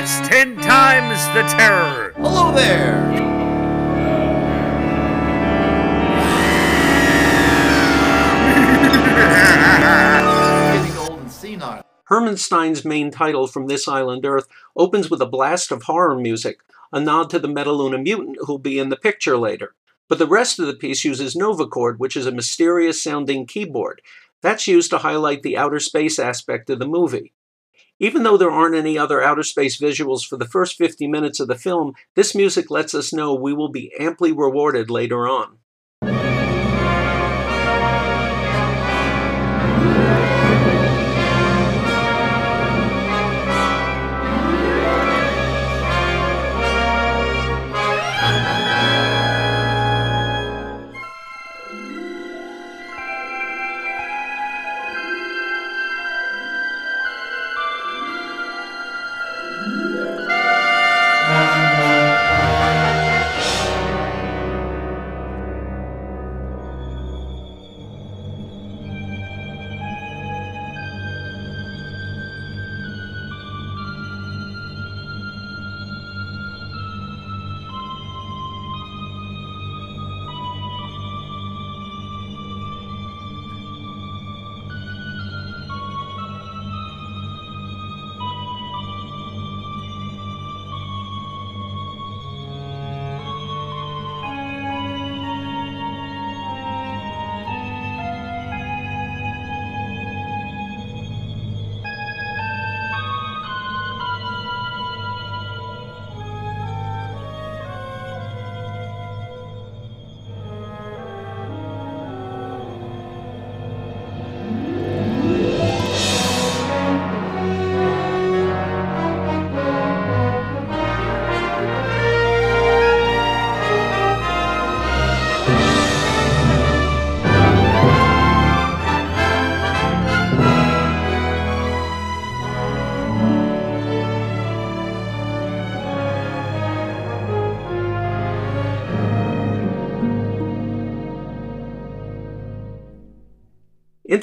It's ten times the terror. Hello there! Getting old and senile. Herman Stein's main title from This Island Earth opens with a blast of horror music, a nod to the Metaluna mutant who'll be in the picture later. But the rest of the piece uses Novachord, which is a mysterious sounding keyboard. That's used to highlight the outer space aspect of the movie. Even though there aren't any other outer space visuals for the first 50 minutes of the film, this music lets us know we will be amply rewarded later on.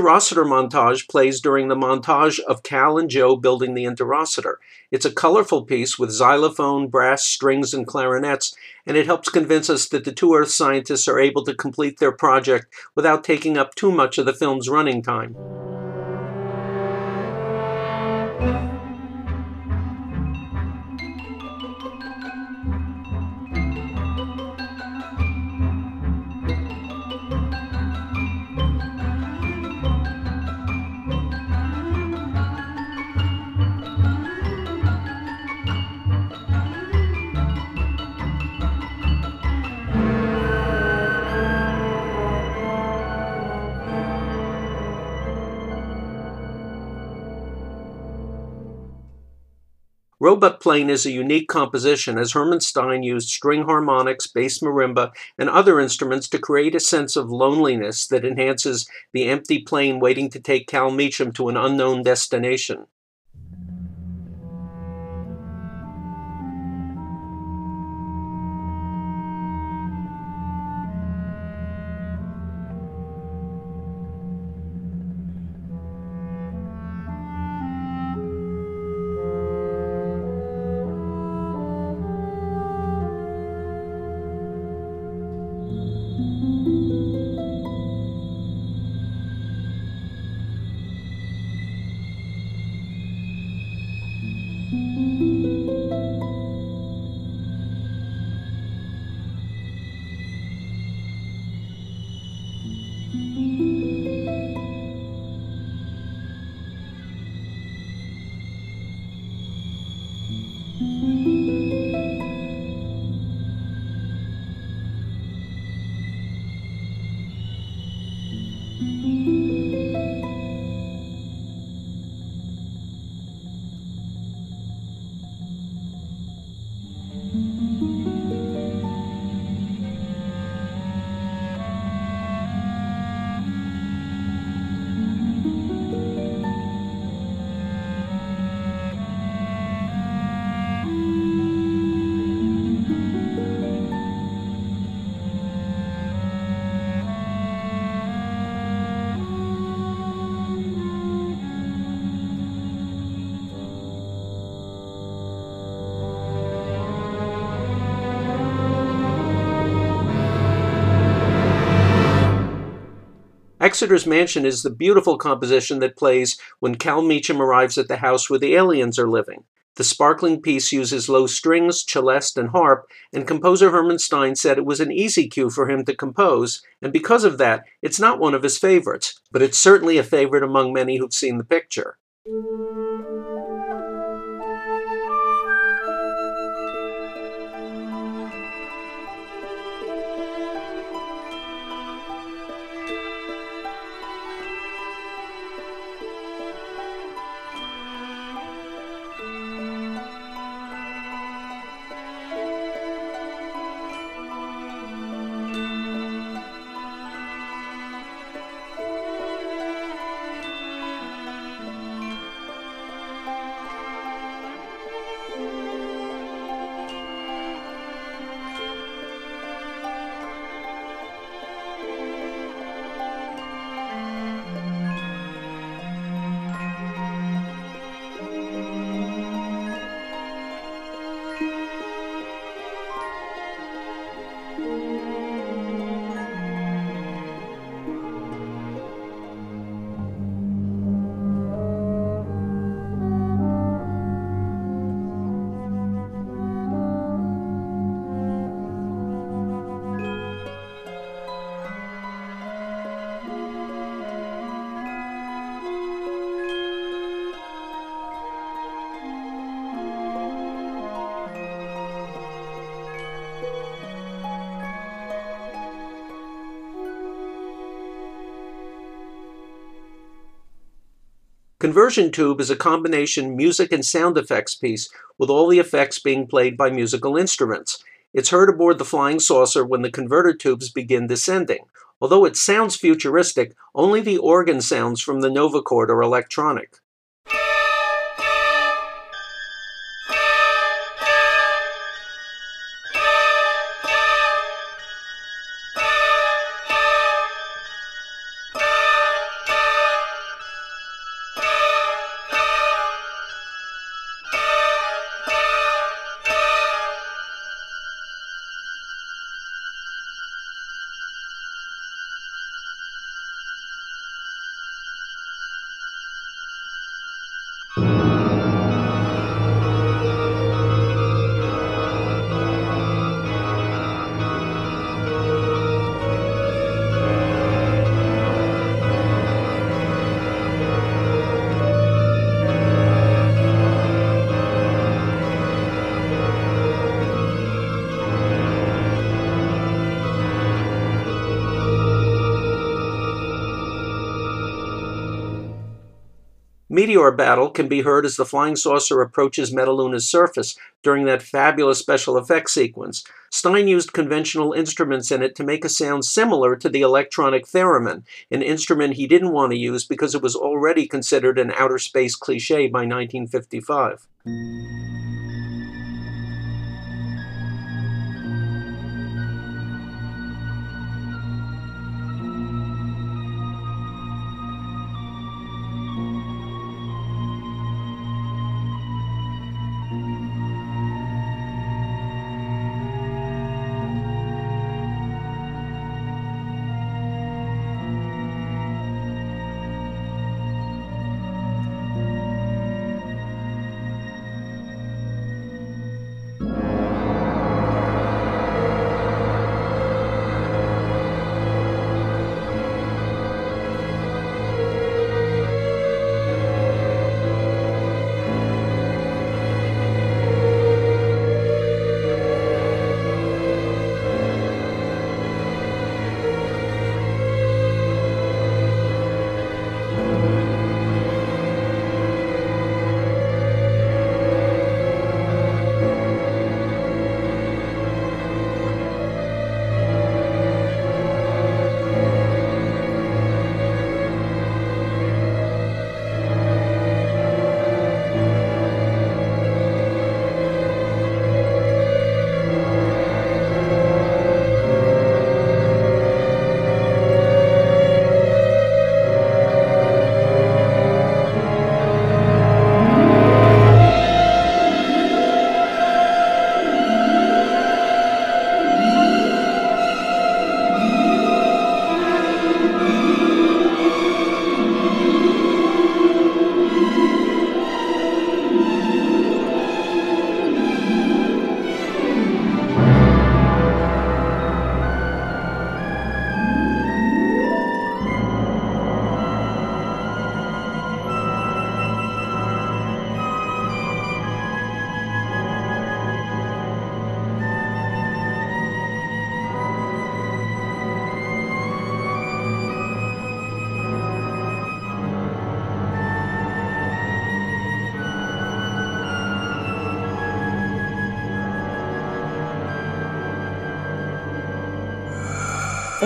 Interocitor montage plays during the montage of Cal and Joe building the Interocitor. It's a colorful piece with xylophone, brass, strings, and clarinets, and it helps convince us that the two Earth scientists are able to complete their project without taking up too much of the film's running time. Robot Plane is a unique composition as Herman Stein used string harmonics, bass marimba, and other instruments to create a sense of loneliness that enhances the empty plane waiting to take Cal Meacham to an unknown destination. Exeter's Mansion is the beautiful composition that plays when Cal Meacham arrives at the house where the aliens are living. The sparkling piece uses low strings, celeste, and harp, and composer Herman Stein said it was an easy cue for him to compose, and because of that, it's not one of his favorites, but it's certainly a favorite among many who've seen the picture. Conversion Tube is a combination music and sound effects piece with all the effects being played by musical instruments. It's heard aboard the flying saucer when the converter tubes begin descending. Although it sounds futuristic, only the organ sounds from the Novachord are electronic. Meteor Battle can be heard as the flying saucer approaches Metaluna's surface during that fabulous special effects sequence. Stein used conventional instruments in it to make a sound similar to the electronic theremin, an instrument he didn't want to use because it was already considered an outer space cliche by 1955.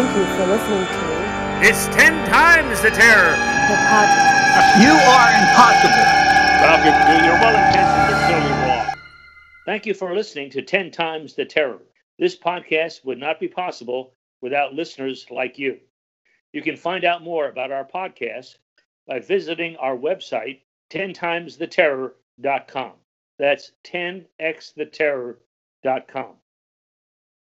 Thank you for listening to It's ten times the terror. the podcast. You are impossible. Falcon, you're well intentioned but clearly wrong. Thank you for listening to 10 Times the Terror. This podcast would not be possible without listeners like you. You can find out more about our podcast by visiting our website, 10timestheterror.com. That's 10xtheterror.com.